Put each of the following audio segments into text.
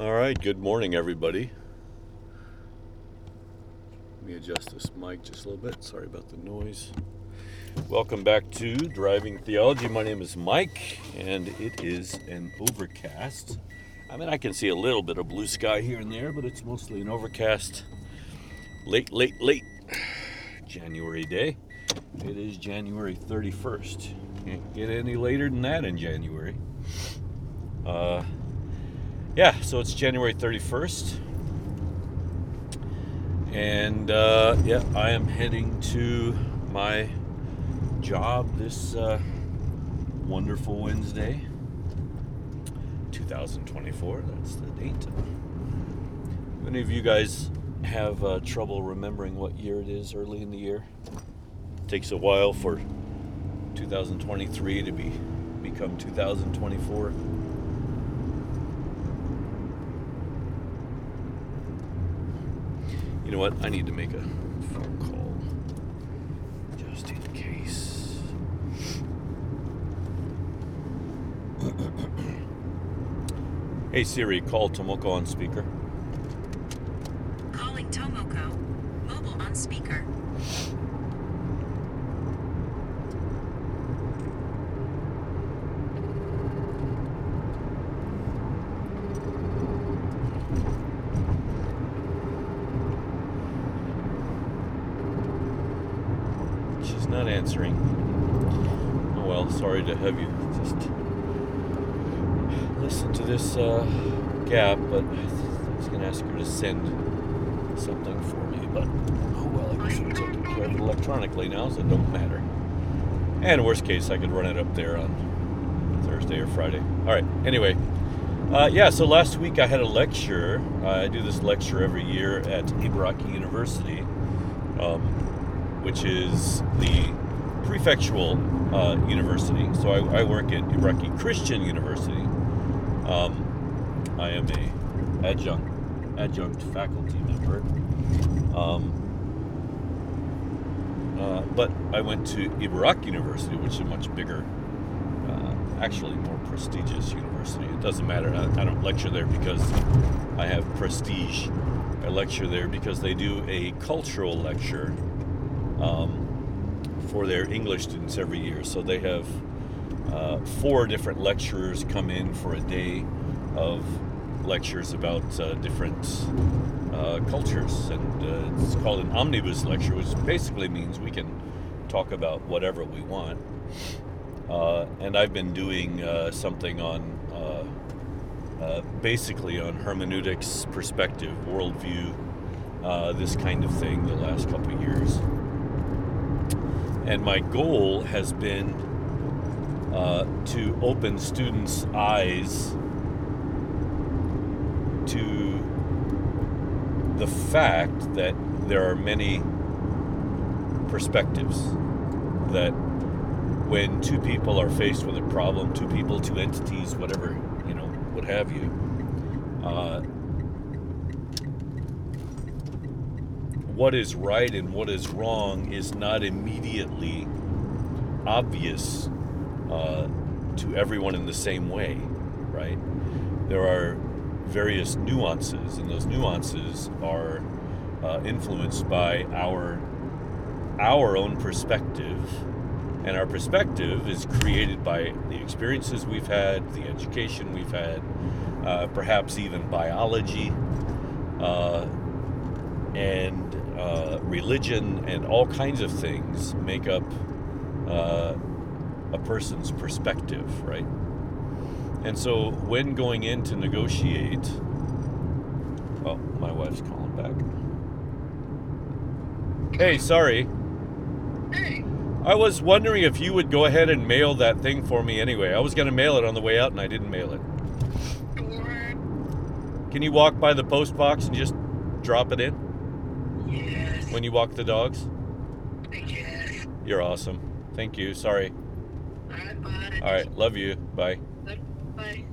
All right, good morning, everybody. Let me adjust this mic just a little bit. Sorry about the noise. Welcome back to Driving Theology. My name is Mike, and it is an overcast. I mean, I can see a little bit of blue sky here and there, but it's mostly an overcast late, late, late January day. It is January 31st. Can't get any later than that in January. Uh, yeah, so it's January 31st. And uh, yeah, I am heading to my job this uh, wonderful Wednesday, 2024. That's the date. Many of you guys have uh, trouble remembering what year it is early in the year. It takes a while for 2023 to be become 2024. You know what? I need to make a phone call just in case. hey Siri, call Tomoko on speaker. Calling Tomoko. Mobile on speaker. She's not answering. Oh well, sorry to have you just listen to this uh, gap, but I was going to ask her to send something for me, but oh well, I guess we're taking care of it electronically now, so it don't matter. And worst case, I could run it up there on Thursday or Friday. All right. Anyway, uh, yeah. So last week I had a lecture. I do this lecture every year at Ibaraki University. Um, which is the prefectural uh, university. So I, I work at Ibaraki Christian University. Um, I am a adjunct adjunct faculty member. Um, uh, but I went to Ibaraki University, which is a much bigger, uh, actually more prestigious university. It doesn't matter. I, I don't lecture there because I have prestige. I lecture there because they do a cultural lecture um, for their English students every year. So they have uh, four different lecturers come in for a day of lectures about uh, different uh, cultures, and uh, it's called an omnibus lecture, which basically means we can talk about whatever we want. Uh, and I've been doing uh, something on basically on hermeneutics, perspective, worldview, this kind of thing the last couple of years. And my goal has been uh, to open students' eyes to the fact that there are many perspectives. That when two people are faced with a problem, two people, two entities, whatever, you know, what have you, uh, what is right and what is wrong is not immediately obvious uh, to everyone in the same way, right? There are various nuances, and those nuances are uh, influenced by our our own perspective, and our perspective is created by the experiences we've had, the education we've had, uh, perhaps even biology, uh, and uh, religion, and all kinds of things make up uh, a person's perspective, right? And so when going in to negotiate, oh, my wife's calling back. Hey, sorry. Hey, I was wondering if you would go ahead and mail that thing for me anyway. I was going to mail it on the way out and I didn't mail it. Can you walk by the post box and just drop it in Yes. when you walk the dogs? Yes. You're awesome. Thank you. Sorry. Alright, bye. All right. Love you. Bye. Bye.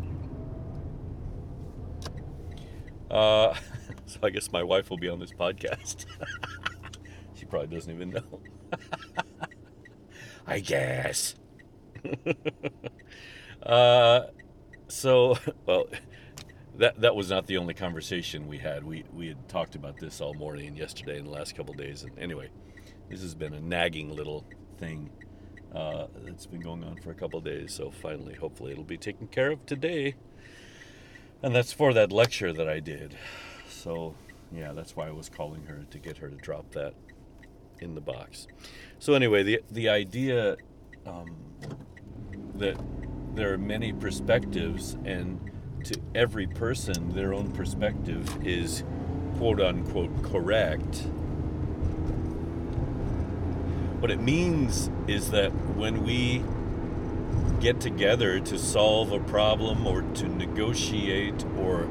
Uh, so I guess my wife will be on this podcast. she probably doesn't even know. I guess. uh, so, well, that that was not the only conversation we had. We we had talked about this all morning and yesterday and the last couple days. And anyway, this has been a nagging little thing uh, that's been going on for a couple days. So finally, hopefully, it'll be taken care of today. And that's for that lecture that I did. So yeah, that's why I was calling her to get her to drop that in the box. So anyway, the the idea um, that there are many perspectives and to every person their own perspective is quote unquote correct. What it means is that when we get together to solve a problem or to negotiate or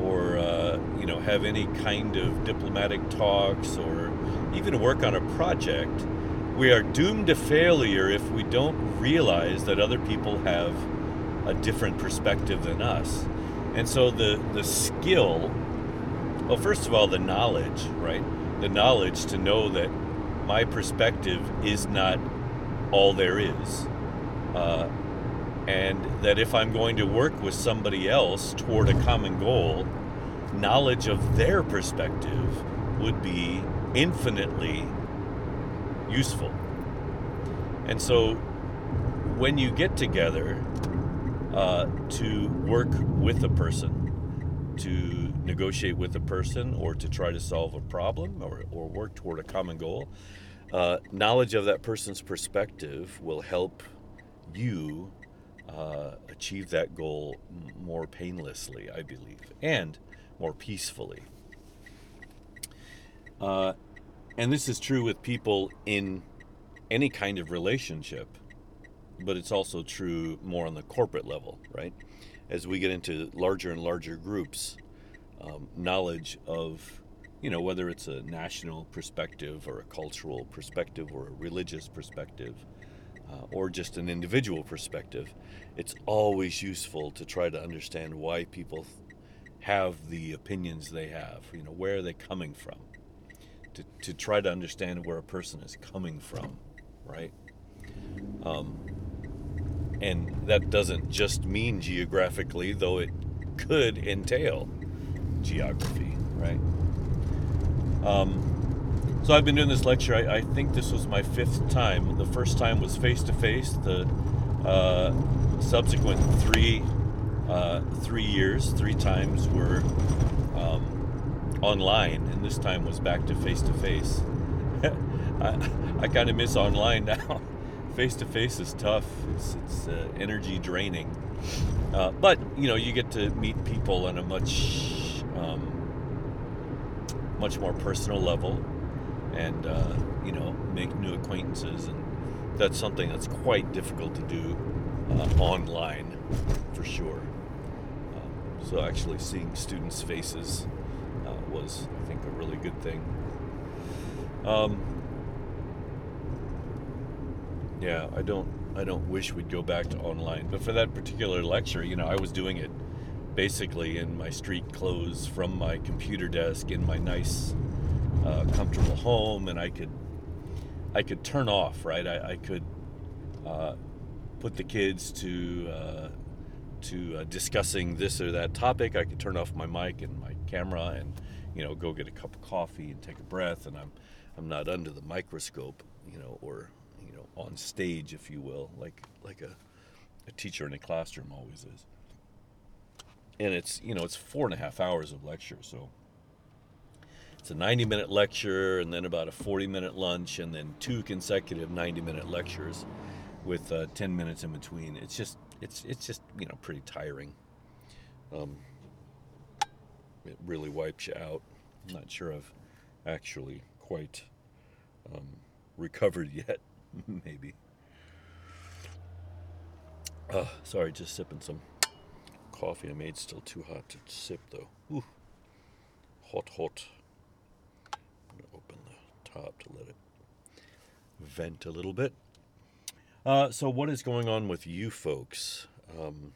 or uh, you know have any kind of diplomatic talks or even work on a project we are doomed to failure if we don't realize that other people have a different perspective than us. And so the the skill, well, first of all, the knowledge, right? The knowledge to know that my perspective is not all there is. Uh, and that if I'm going to work with somebody else toward a common goal, knowledge of their perspective would be infinitely useful. And so when you get together uh, to work with a person, to negotiate with a person, or to try to solve a problem or, or work toward a common goal, uh, knowledge of that person's perspective will help you uh, achieve that goal more painlessly, I believe, and more peacefully. Uh, and this is true with people in any kind of relationship, but it's also true more on the corporate level, right? As we get into larger and larger groups, um, knowledge of, you know, whether it's a national perspective or a cultural perspective or a religious perspective, uh, or just an individual perspective, it's always useful to try to understand why people have the opinions they have. You know, where are they coming from? to, to try to understand where a person is coming from, right? Um, and that doesn't just mean geographically, though it could entail geography, right? Um, so I've been doing this lecture. I, I, think this was my fifth time. The first time was face to face. The uh, subsequent three uh, three years, three times were um, online, and this time was back to face to face. I, I kind of miss online now. Face to face is tough. It's, it's uh, energy draining, uh, but you know you get to meet people on a much um, much more personal level, and uh, you know make new acquaintances, and that's something that's quite difficult to do uh, online, for sure. Um, so actually seeing students' faces was, I think, a really good thing. Um, yeah, I don't, I don't wish we'd go back to online, but for that particular lecture, you know, I was doing it basically in my street clothes from my computer desk in my nice, uh, comfortable home, and I could, I could turn off, right? I, I could uh, put the kids to. Uh, to uh, discussing this or that topic, I could turn off my mic and my camera and you know, go get a cup of coffee and take a breath, and I'm, I'm not under the microscope, you know, or, on stage, if you will, like, like a, a teacher in a classroom always is. And it's, you know, it's four and a half hours of lecture, so it's a 90 minute lecture and then about a 40 minute lunch and then two consecutive 90 minute lectures with uh, 10 minutes in between. It's just, it's, it's just, you know, pretty tiring. Um, it really wipes you out. I'm not sure I've actually quite um, recovered yet, maybe. Uh, sorry, just sipping some coffee I made. Still too hot to sip, though. Ooh. Hot, hot. I'm going to open the top to let it vent a little bit. Uh, so, what is going on with you folks? Um,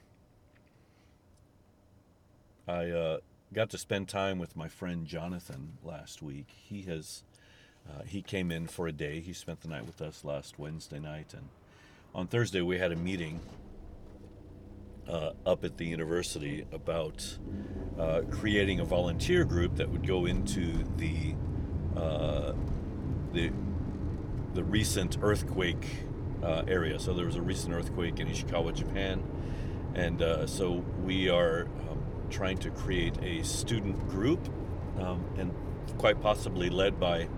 I uh, got to spend time with my friend Jonathan last week. He has uh, he came in for a day. He spent the night with us last Wednesday night, and on Thursday we had a meeting uh, up at the university about uh, creating a volunteer group that would go into the uh, the the recent earthquake uh, area. So there was a recent earthquake in Ishikawa, Japan, and so we are um, trying to create a student group, um, and quite possibly led by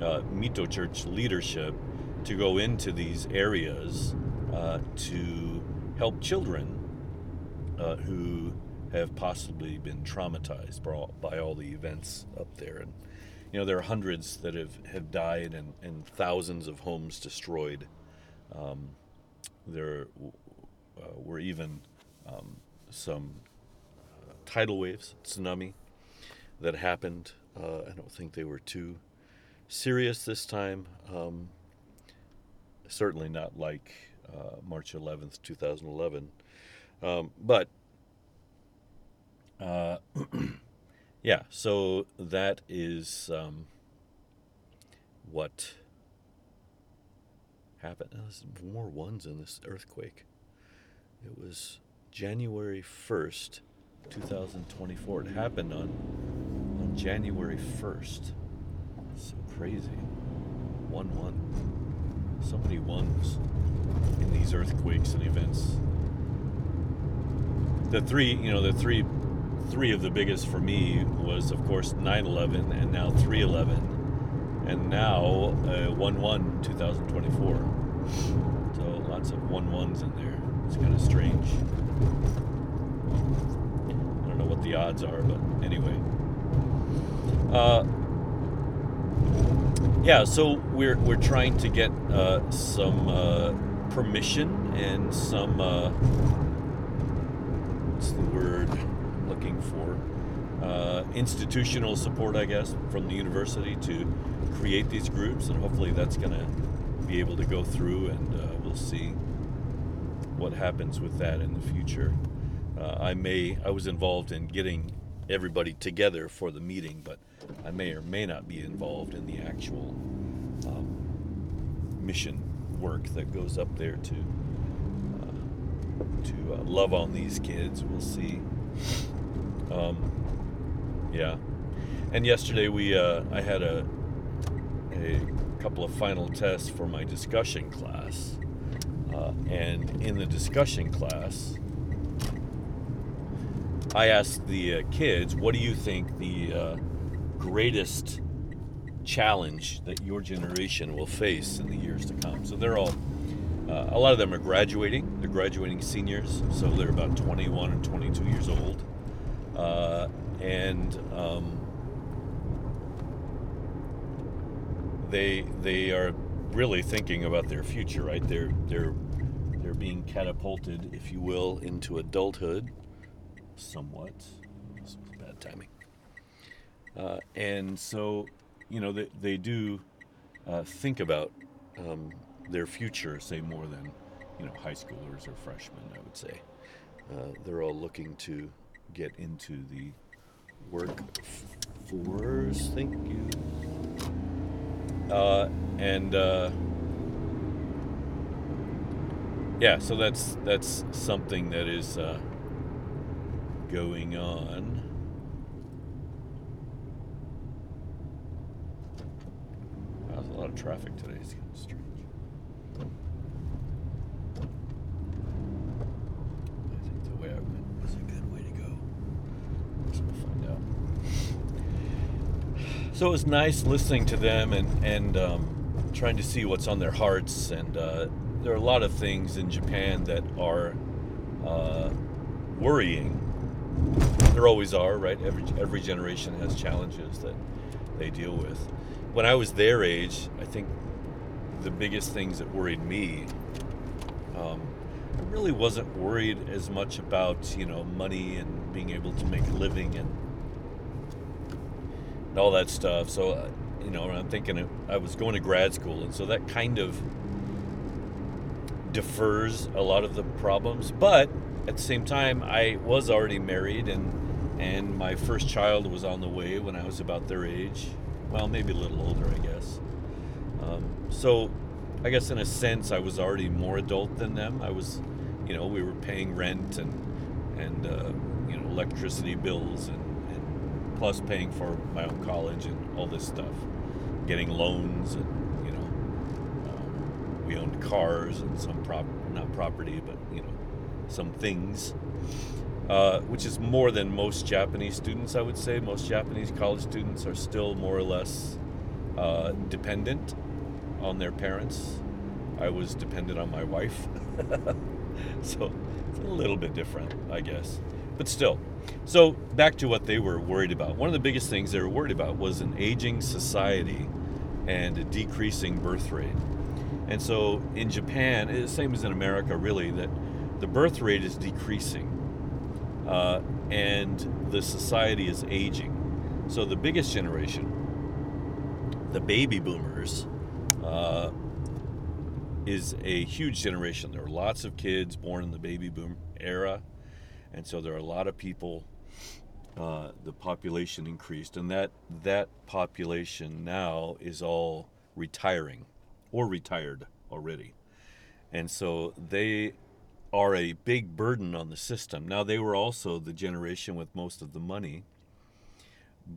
uh, Mito Church leadership, to go into these areas uh, to help children uh, who have possibly been traumatized by all, by all the events up there. And you know there are hundreds that have, have died and, and thousands of homes destroyed. Um, there uh, were even um, some uh, tidal waves, tsunami, that happened. Uh, I don't think they were too serious this time. Um, certainly not like uh, March 11th, 2011. Um, but uh, yeah, so that is um, what happened. Oh, there's more ones in this earthquake. It was January 1st, 2024. It happened on on January 1st. So crazy. 1 1. So many ones in these earthquakes and events. The three, you know, the three three of the biggest for me was of course 9-11 and now 3-11 and now uh, 1-1 2024 so lots of 1-1s in there it's kind of strange i don't know what the odds are but anyway uh, yeah so we're we're trying to get uh, some uh, permission and some uh, what's the word looking for uh, institutional support, I guess, from the university to create these groups, and hopefully that's going to be able to go through, and uh, we'll see what happens with that in the future. Uh, I may, I was involved in getting everybody together for the meeting, but I may or may not be involved in the actual um, mission work that goes up there to uh, to uh, love on these kids. We'll see. Um, yeah, and yesterday we uh, I had a a couple of final tests for my discussion class, uh, and in the discussion class, I asked the uh, kids, "What do you think the uh, greatest challenge that your generation will face in the years to come?" So they're all. Uh, a lot of them are graduating. They're graduating seniors, so they're about 21 and 22 years old, uh, and um, they they are really thinking about their future. Right? They're they're they're being catapulted, if you will, into adulthood, somewhat. This was bad timing. Uh, and so, you know, they, they do uh, think about um, their future, say, more than, you know, high schoolers or freshmen, I would say. Uh, they're all looking to get into the workforce. Thank you. Uh, and uh, yeah, so that's that's something that is uh, going on. There's a lot of traffic today. It's kind of strange. I think the way I went was a good way to go. So we'll find out. So it was nice listening to them and and um, trying to see what's on their hearts. And uh, there are a lot of things in Japan that are uh, worrying. There always are, right? Every every generation has challenges that they deal with. When I was their age, I think the biggest things that worried me. Um, I really wasn't worried as much about you know money and being able to make a living and and all that stuff. So, uh, you know, I'm thinking I was going to grad school, and so that kind of defers a lot of the problems. But at the same time, I was already married, and and my first child was on the way when I was about their age. Well, maybe a little older, I guess. Um, so, I guess in a sense, I was already more adult than them. I was, you know, we were paying rent and and uh, you know electricity bills and, and plus paying for my own college and all this stuff, getting loans and you know, um, we owned cars and some prop not property but some things. Uh, which is more than most Japanese students, I would say. Most Japanese college students are still more or less uh, dependent on their parents. I was dependent on my wife. so it's a little bit different, I guess. But still. So back to what they were worried about. One of the biggest things they were worried about was an aging society and a decreasing birth rate. And so in Japan, the same as in America, really, that the birth rate is decreasing uh, and the society is aging. So the biggest generation, the baby boomers, uh, is a huge generation. There are lots of kids born in the baby boom era, and so there are a lot of people. Uh, the population increased, and that that population now is all retiring or retired already, and so they are a big burden on the system. Now they were also the generation with most of the money,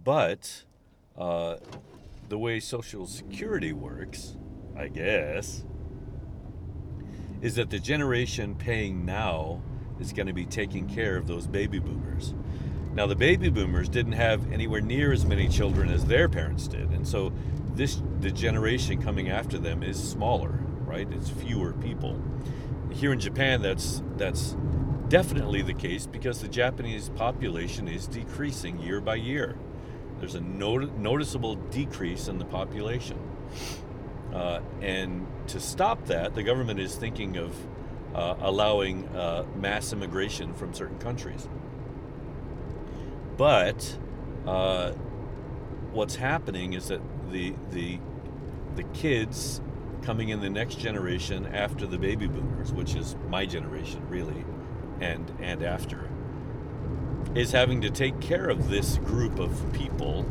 but uh, the way Social Security works, I guess, is that the generation paying now is going to be taking care of those baby boomers. Now, the baby boomers didn't have anywhere near as many children as their parents did, and so this the generation coming after them is smaller, right? It's fewer people. Here in Japan, that's that's definitely the case because the Japanese population is decreasing year by year. There's a not- noticeable decrease in the population. Uh, and to stop that, the government is thinking of uh, allowing uh, mass immigration from certain countries. But uh, what's happening is that the the the kids coming in the next generation after the baby boomers, which is my generation really, and and after, is having to take care of this group of people,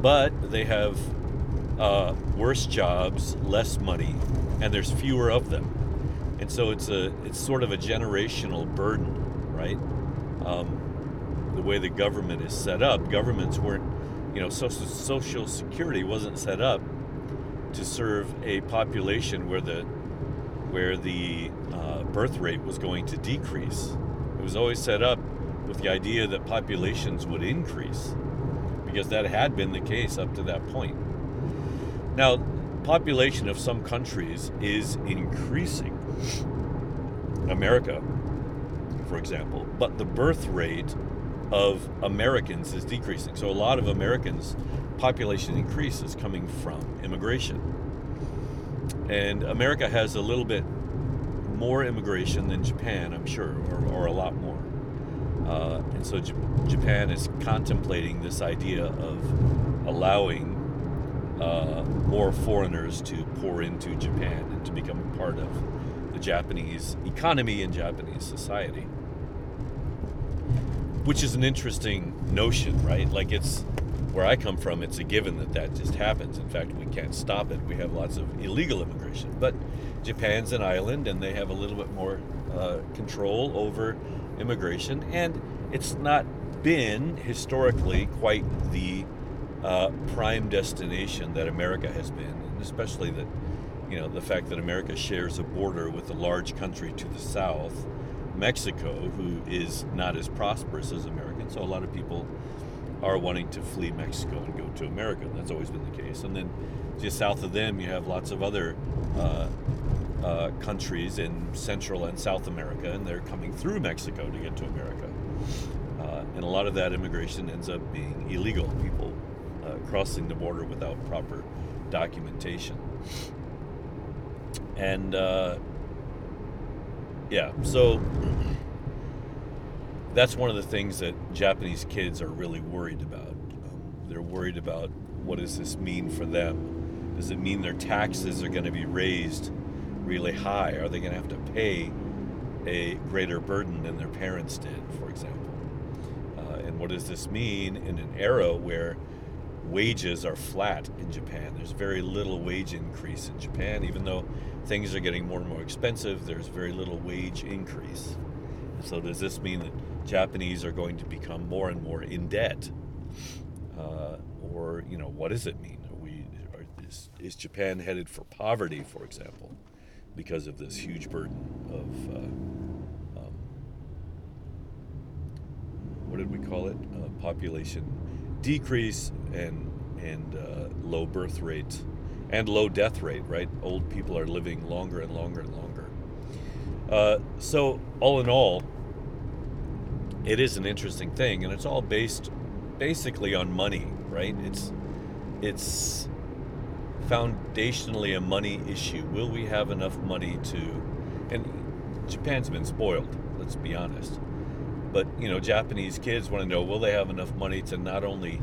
but they have uh, worse jobs, less money, and there's fewer of them, and so it's a it's sort of a generational burden, right? Um, the way the government is set up, governments weren't, you know, social social security wasn't set up to serve a population where the where the uh, birth rate was going to decrease. It was always set up with the idea that populations would increase because that had been the case up to that point. Now, population of some countries is increasing. America, for example, but the birth rate of Americans is decreasing. So a lot of Americans population increase is coming from immigration. And America has a little bit more immigration than Japan, I'm sure, or, or a lot more. Uh, and so J- Japan is contemplating this idea of allowing uh, more foreigners to pour into Japan and to become part of the Japanese economy and Japanese society. Which is an interesting notion, right? Like it's where I come from, it's a given that that just happens. In fact, we can't stop it. We have lots of illegal immigration. But Japan's an island and they have a little bit more uh, control over immigration. And it's not been historically quite the uh, prime destination that America has been, and especially that, you know, the fact that America shares a border with a large country to the south, Mexico, who is not as prosperous as America. So a lot of people are wanting to flee Mexico and go to America. That's always been the case. And then just south of them, you have lots of other uh, uh, countries in Central and South America, and they're coming through Mexico to get to America. Uh, and a lot of that immigration ends up being illegal. People uh, crossing the border without proper documentation. And uh, yeah, so that's one of the things that Japanese kids are really worried about. Um, they're worried about what does this mean for them? Does it mean their taxes are going to be raised really high? Are they going to have to pay a greater burden than their parents did, for example? Uh, and what does this mean in an era where wages are flat in Japan. There's very little wage increase in Japan, even though things are getting more and more expensive. There's very little wage increase. So does this mean that Japanese are going to become more and more in debt? Uh, or you know, what does it mean? Are we are, is, is Japan headed for poverty, for example, because of this huge burden of uh, um, what did we call it? Uh, population decrease and and uh, low birth rate and low death rate. Right, old people are living longer and longer and longer. Uh, so all in all, it is an interesting thing, and it's all based basically on money, right? It's it's foundationally a money issue. Will we have enough money to and Japan's been spoiled, let's be honest. But, you know, Japanese kids want to know will they have enough money to not only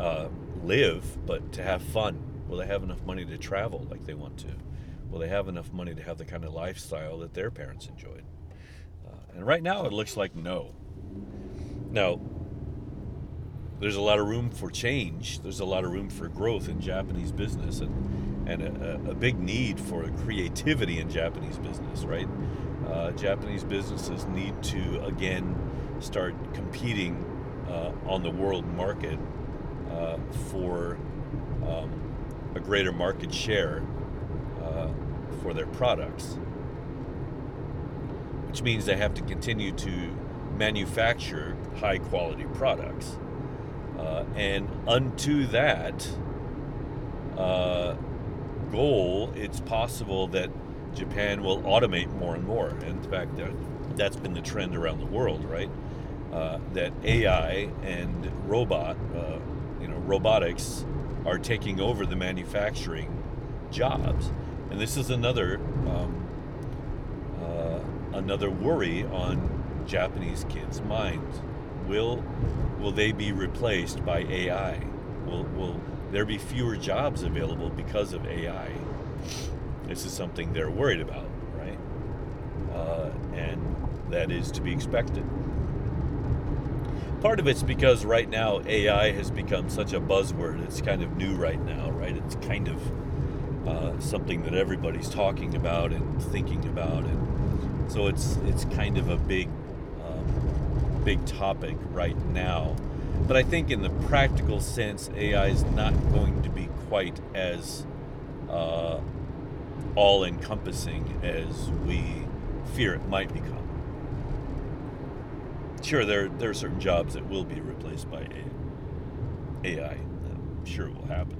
uh, live, but to have fun? Will they have enough money to travel like they want to? Will they have enough money to have the kind of lifestyle that their parents enjoyed? Uh, and right now it looks like no. Now, there's a lot of room for change. There's a lot of room for growth in Japanese business and, and a, a big need for creativity in Japanese business, right? Uh, Japanese businesses need to, again, start competing uh, on the world market uh, for um, a greater market share uh, for their products, which means they have to continue to manufacture high quality products. Uh, and unto that uh, goal, it's possible that Japan will automate more and more. And in fact, that, that's been the trend around the world, right? Uh, that AI and robot, uh, you know, robotics are taking over the manufacturing jobs. And this is another um, uh, another worry on Japanese kids' minds. Will will they be replaced by AI? Will will there be fewer jobs available because of AI? This is something they're worried about, right? Uh, and that is to be expected. Part of it's because right now AI has become such a buzzword. It's kind of new right now, right? It's kind of uh, something that everybody's talking about and thinking about, and so it's it's kind of a big um, big topic right now. But I think in the practical sense, AI is not going to be quite as uh, all encompassing as we fear it might become. Sure, there, there are certain jobs that will be replaced by AI. I'm sure it will happen.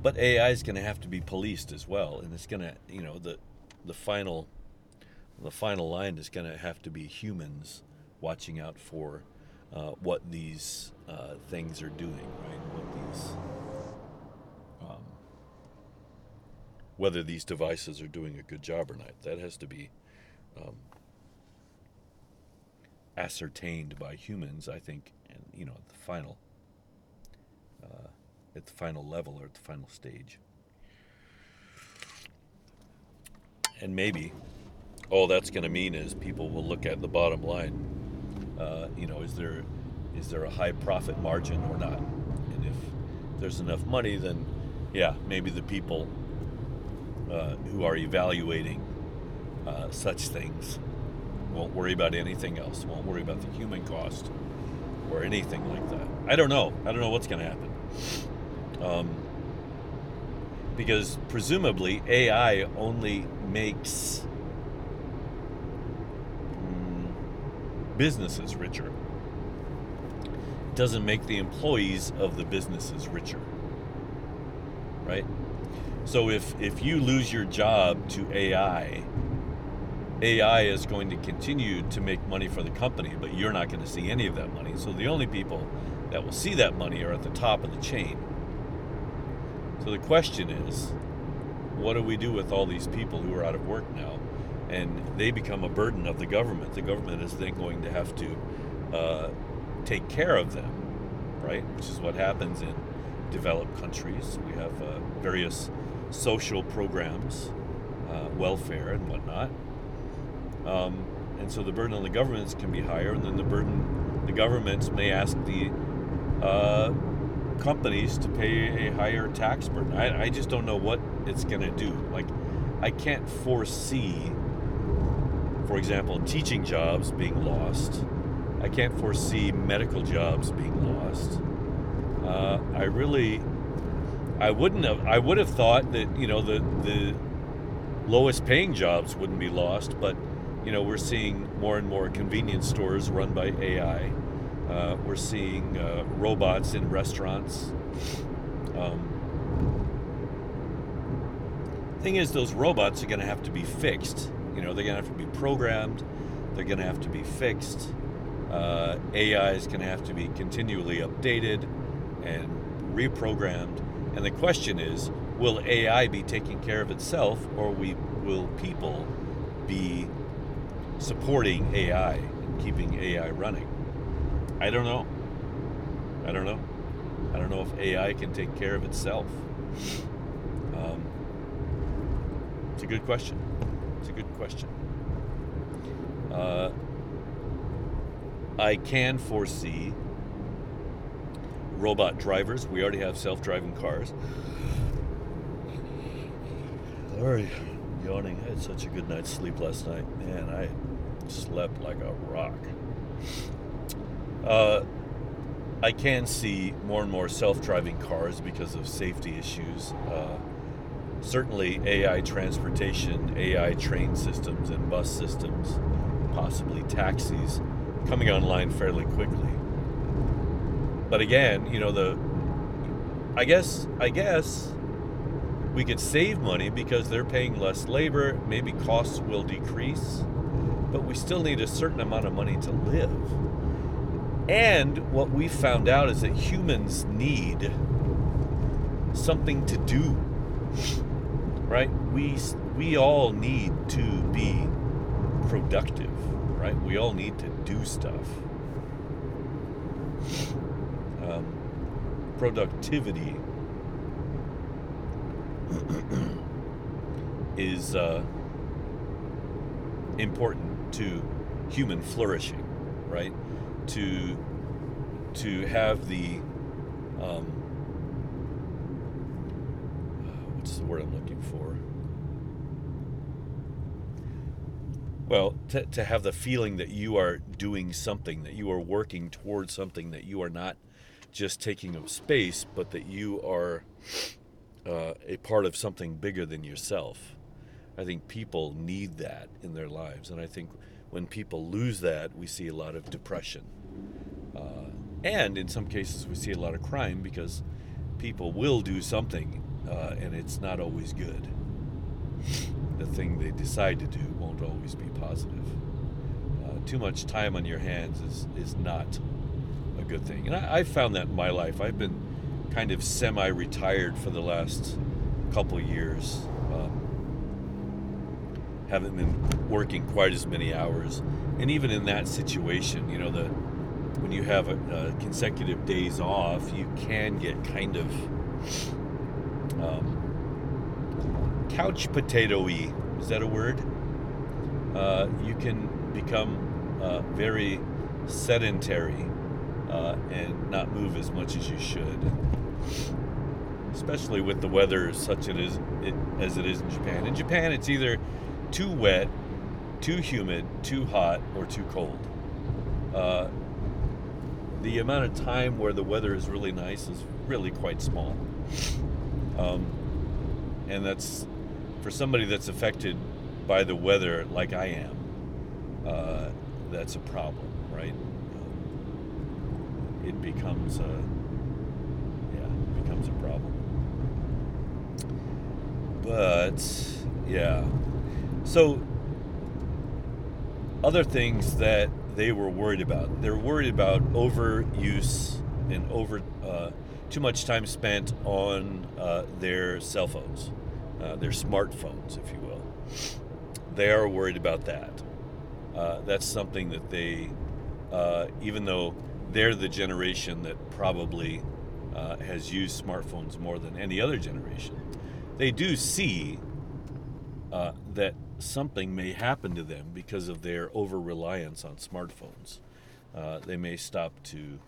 But AI is going to have to be policed as well, and it's going to, you know, the the final the final line is going to have to be humans watching out for uh, what these uh, things are doing, right? What these um, whether these devices are doing a good job or not. That has to be um, ascertained by humans, I think, and you know, at the final, uh, at the final level or at the final stage. And maybe all that's going to mean is people will look at the bottom line. Uh, you know, is there is there a high profit margin or not? And if there's enough money, then yeah, maybe the people uh, who are evaluating uh, such things won't worry about anything else, won't worry about the human cost or anything like that. I don't know. I don't know what's going to happen. Um, because presumably AI only makes mm, businesses richer. It doesn't make the employees of the businesses richer. Right? So if if you lose your job to AI, AI is going to continue to make money for the company, but you're not going to see any of that money. So the only people that will see that money are at the top of the chain. So the question is, what do we do with all these people who are out of work now? And they become a burden of the government. The government is then going to have to uh, take care of them, right? Which is what happens in developed countries. We have uh, various social programs, uh, welfare, and whatnot. Um, and so the burden on the governments can be higher, and then the burden, the governments may ask the uh, companies to pay a higher tax burden. I, I just don't know what it's going to do. Like, I can't foresee, for example, teaching jobs being lost. I can't foresee medical jobs being lost. Uh, I really, I wouldn't have. I would have thought that you know the the lowest paying jobs wouldn't be lost, but you know we're seeing more and more convenience stores run by AI. Uh, we're seeing uh, robots in restaurants. Um, thing is, those robots are going to have to be fixed. You know, they're going to have to be programmed. They're going to have to be fixed. Uh, AI is going to have to be continually updated and reprogrammed. And the question is, will AI be taking care of itself, or we will people be supporting AI and keeping AI running? I don't know. I don't know. I don't know if AI can take care of itself. Um, it's a good question. It's a good question. Uh, I can foresee robot drivers. We already have self driving cars. Sorry, yawning. I had such a good night's sleep last night. Man, I slept like a rock. Uh, I can see more and more self driving cars because of safety issues. Uh, certainly, AI transportation, AI train systems, and bus systems, possibly taxis, coming online fairly quickly. But again, you know, the. I guess, I guess we could save money because they're paying less labor, maybe costs will decrease, but we still need a certain amount of money to live. And what we found out is that humans need something to do. Right? We we all need to be productive, right? We all need to do stuff. Um, productivity is uh, important to human flourishing, right? To to have the um, what's the word I'm looking for? Well, to, to have the feeling that you are doing something, that you are working towards something, that you are not just taking up space, but that you are uh, a part of something bigger than yourself. I think people need that in their lives, and I think when people lose that, we see a lot of depression, uh, and in some cases, we see a lot of crime because people will do something, uh, and it's not always good. The thing they decide to do won't always be positive. Uh, too much time on your hands is is not a good thing, and I, I've found that in my life. I've been kind of semi-retired for the last couple years. Haven't been working quite as many hours, and even in that situation, you know, the when you have a, a consecutive days off, you can get kind of um, couch potato-y. Is that a word? Uh, you can become uh, very sedentary uh, and not move as much as you should especially with the weather such it is it, as it is in Japan. In Japan, it's either too wet, too humid, too hot, or too cold. Uh, the amount of time where the weather is really nice is really quite small, um, and that's for somebody that's affected by the weather like I am. Uh, that's a problem, right? It becomes a becomes a problem. But yeah, so other things that they were worried about. They're worried about overuse and over uh, too much time spent on uh, their cell phones, uh, their smartphones, if you will. They are worried about that. Uh, that's something that they, uh, even though they're the generation that probably uh, has used smartphones more than any other generation, they do see that something may happen to them because of their over reliance on smartphones. Uh, they may stop to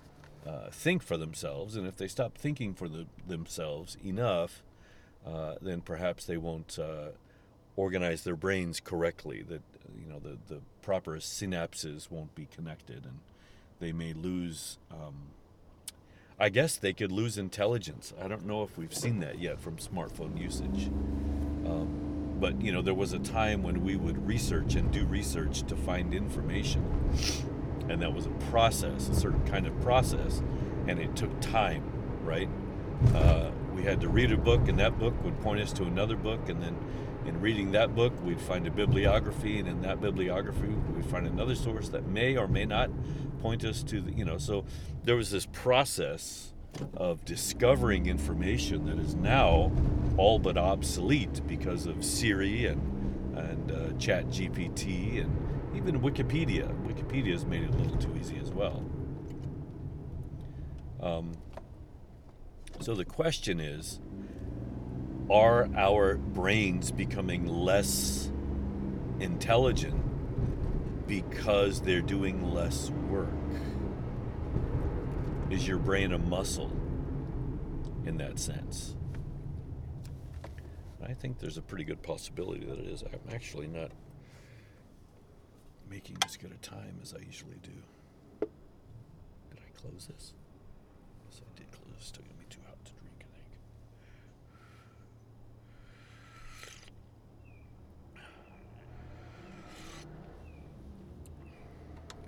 uh, think for themselves, and if they stop thinking for the, themselves enough, uh, then perhaps they won't uh, organize their brains correctly. That you know the the proper synapses won't be connected, and they may lose. Um, I guess they could lose intelligence. I don't know if we've seen that yet from smartphone usage. Um, but you know, there was a time when we would research and do research to find information, and that was a process, a certain kind of process, and it took time, right? Uh, we had to read a book, and that book would point us to another book, and then in reading that book, we'd find a bibliography, and in that bibliography, we'd find another source that may or may not point us to the, you know, so there was this process of discovering information that is now all but obsolete because of Siri and and uh, Chat GPT and even Wikipedia. Wikipedia has made it a little too easy as well. Um, so the question is are our brains becoming less intelligent because they're doing less work? Is your brain a muscle in that sense? I think there's a pretty good possibility that it is. I'm actually not making as good a time as I usually do. Did I close this? Yes, I did close. It's still gonna be too hot to drink, I think.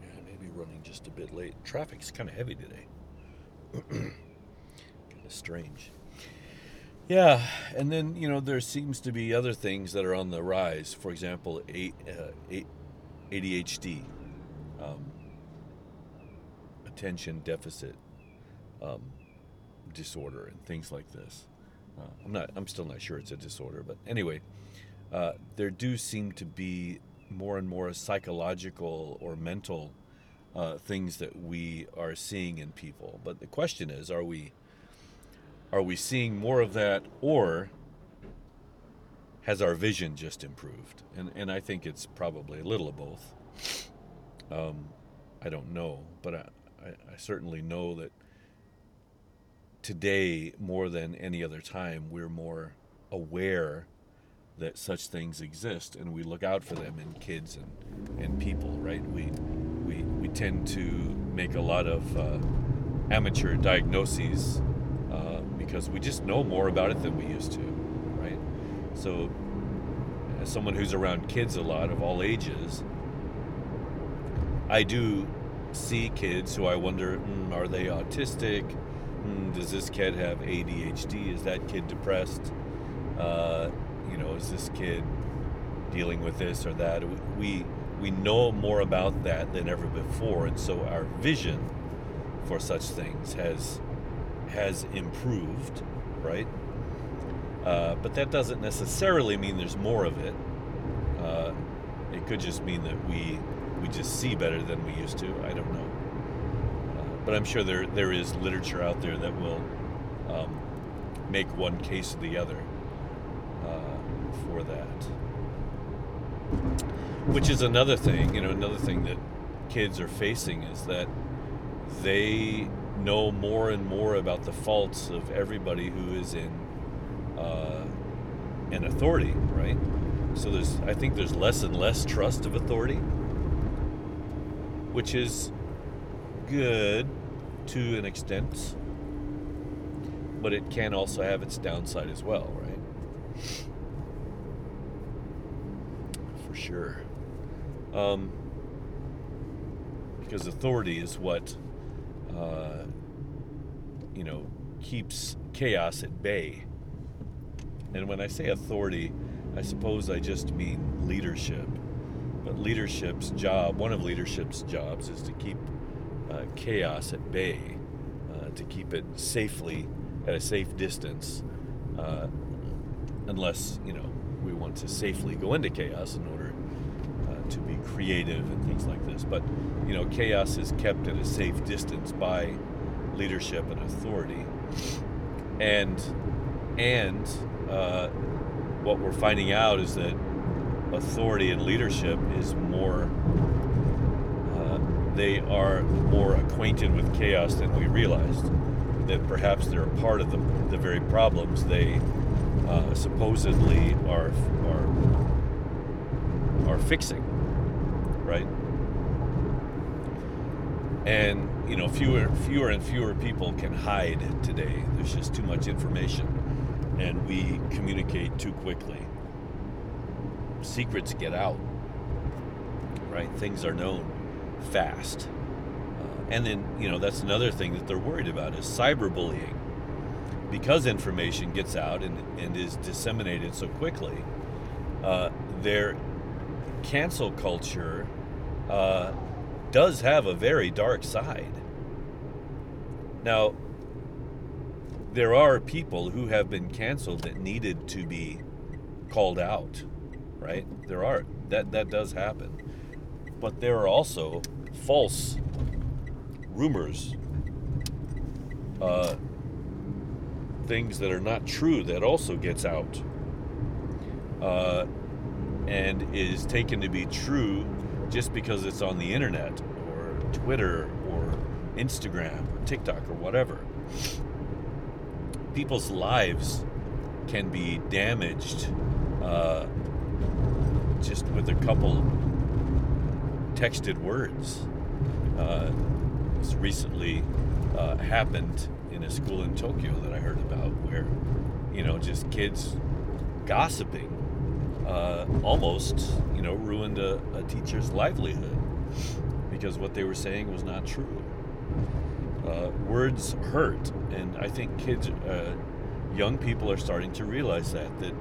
Yeah, maybe running just a bit late. Traffic's kind of heavy today. kind of strange. Yeah, and then you know there seems to be other things that are on the rise. For example, a, uh, ADHD, um, attention deficit um, disorder, and things like this. Uh, I'm not. I'm still not sure it's a disorder, but anyway, uh, there do seem to be more and more psychological or mental uh, things that we are seeing in people. But the question is, are we are we seeing more of that, or has our vision just improved? And and I think it's probably a little of both. Um, I don't know, but I, I, I certainly know that today, more than any other time, we're more aware that such things exist, and we look out for them in kids and, and people. Right? We tend to make a lot of uh, amateur diagnoses uh, because we just know more about it than we used to, right? So, as someone who's around kids a lot of all ages, I do see kids who I wonder, mm, are they autistic? Mm, does this kid have ADHD? Is that kid depressed? Uh, you know, is this kid dealing with this or that? We we know more about that than ever before, and so our vision for such things has has improved, right? Uh, but that doesn't necessarily mean there's more of it. Uh, it could just mean that we we just see better than we used to. I don't know, uh, but I'm sure there there is literature out there that will um, make one case or the other uh, for that. Which is another thing, you know, another thing that kids are facing is that they know more and more about the faults of everybody who is in uh, in authority, right? So there's, I think there's less and less trust of authority, which is good to an extent, but it can also have its downside as well, right? For sure. Um, because authority is what uh, you know keeps chaos at bay. And when I say authority, I suppose I just mean leadership. But leadership's job, one of leadership's jobs, is to keep uh, chaos at bay, uh, to keep it safely at a safe distance, uh, unless you know we want to safely go into chaos in order to be creative and things like this. But you know, chaos is kept at a safe distance by leadership and authority, and and uh, what we're finding out is that authority and leadership is more uh, they are more acquainted with chaos than we realized. That perhaps they're a part of the, the very problems they uh, supposedly are are are fixing, right? And you know, fewer fewer and fewer people can hide today. There's just too much information, and we communicate too quickly. Secrets get out, right? Things are known fast, uh, and then you know that's another thing that they're worried about is cyberbullying, because information gets out and, and is disseminated so quickly. Uh, their cancel culture uh, does have a very dark side. Now, there are people who have been canceled that needed to be called out, right? There are that that does happen. But there are also false rumors, uh, things that are not true that also gets out, uh, and is taken to be true just because it's on the internet or Twitter or Instagram or TikTok or whatever. People's lives can be damaged uh, just with a couple texted words. Uh, this recently uh, happened in a school in Tokyo that I heard about where, you know, just kids gossiping uh, almost, you know, ruined a, a teacher's livelihood because what they were saying was not true. Uh, words hurt, and I think kids, uh, young people, are starting to realize that that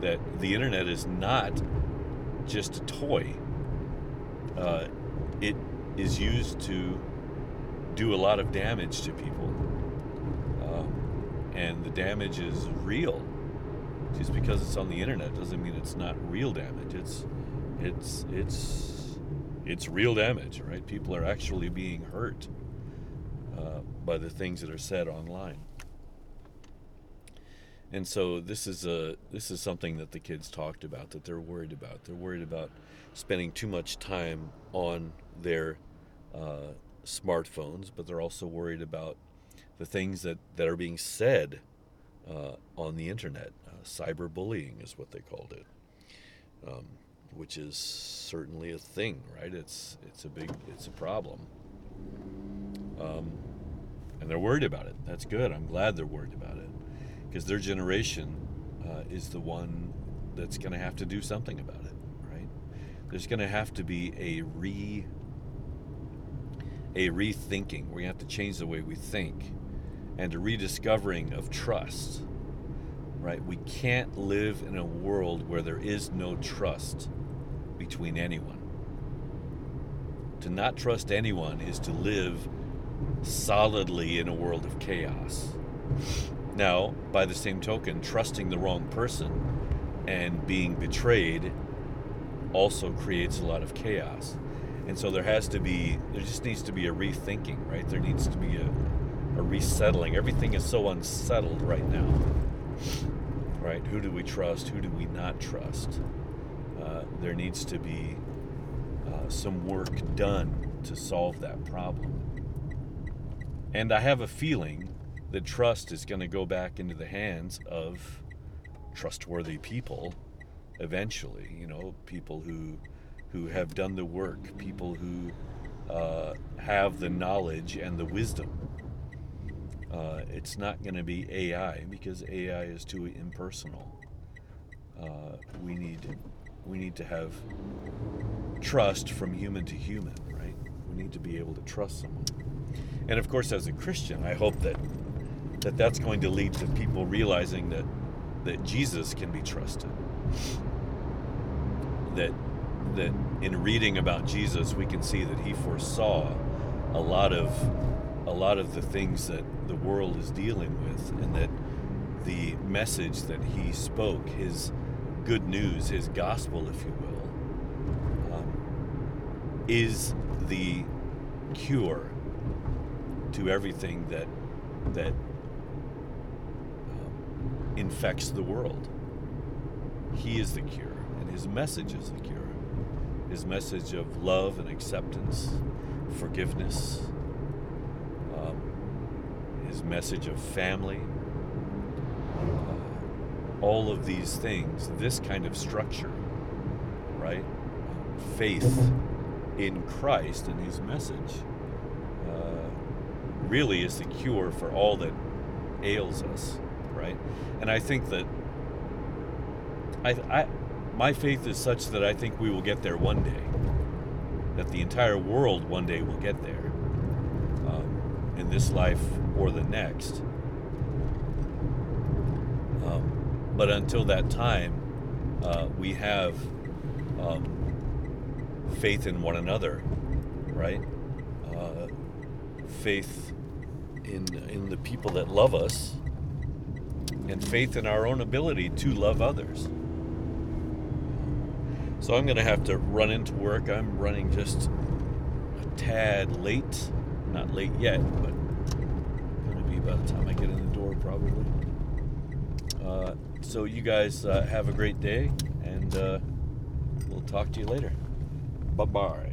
that the internet is not just a toy. Uh, it is used to do a lot of damage to people, um, and the damage is real. Just because it's on the internet doesn't mean it's not real damage. It's it's it's it's real damage, right? People are actually being hurt uh, by the things that are said online. And so this is a this is something that the kids talked about that they're worried about. They're worried about spending too much time on their uh, smartphones, but they're also worried about the things that, that are being said uh, on the internet. Cyberbullying is what they called it, um, which is certainly a thing, right? It's it's a big it's a problem, um, and they're worried about it. That's good. I'm glad they're worried about it because their generation uh, is the one that's going to have to do something about it, right? There's going to have to be a re a rethinking. To have to change the way we think and a rediscovering of trust. Right? We can't live in a world where there is no trust between anyone. To not trust anyone is to live solidly in a world of chaos. Now, by the same token, trusting the wrong person and being betrayed also creates a lot of chaos. And so there has to be, there just needs to be a rethinking, right? There needs to be a, a resettling. Everything is so unsettled right now, right? Who do we trust? Who do we not trust? Uh, there needs to be uh, some work done to solve that problem. And I have a feeling that trust is going to go back into the hands of trustworthy people eventually, you know, people who who have done the work, people who uh, have the knowledge and the wisdom. Uh, it's not going to be AI because AI is too impersonal. Uh, we need we need to have trust from human to human, right? We need to be able to trust someone. And of course, as a Christian, I hope that that that's going to lead to people realizing that that Jesus can be trusted. That that in reading about Jesus, we can see that he foresaw a lot of a lot of the things that the world is dealing with, and that the message that he spoke, his good news, his gospel, if you will, um, is the cure to everything that that um, infects the world. He is the cure, and his message is the cure. His message of love and acceptance, forgiveness, his message of family, uh, all of these things, this kind of structure, right? Faith in Christ and his message uh, really is the cure for all that ails us, right? And I think that I, I my faith is such that I think we will get there one day. That the entire world one day will get there, um, in this life or the next. Um, but until that time, uh, we have um, faith in one another, right? Uh, faith in in the people that love us, and faith in our own ability to love others. So I'm going to have to run into work. I'm running just a tad late. Not late yet, but by the time I get in the door, probably. Uh, so you guys uh, have a great day, and uh, we'll talk to you later. Bye bye.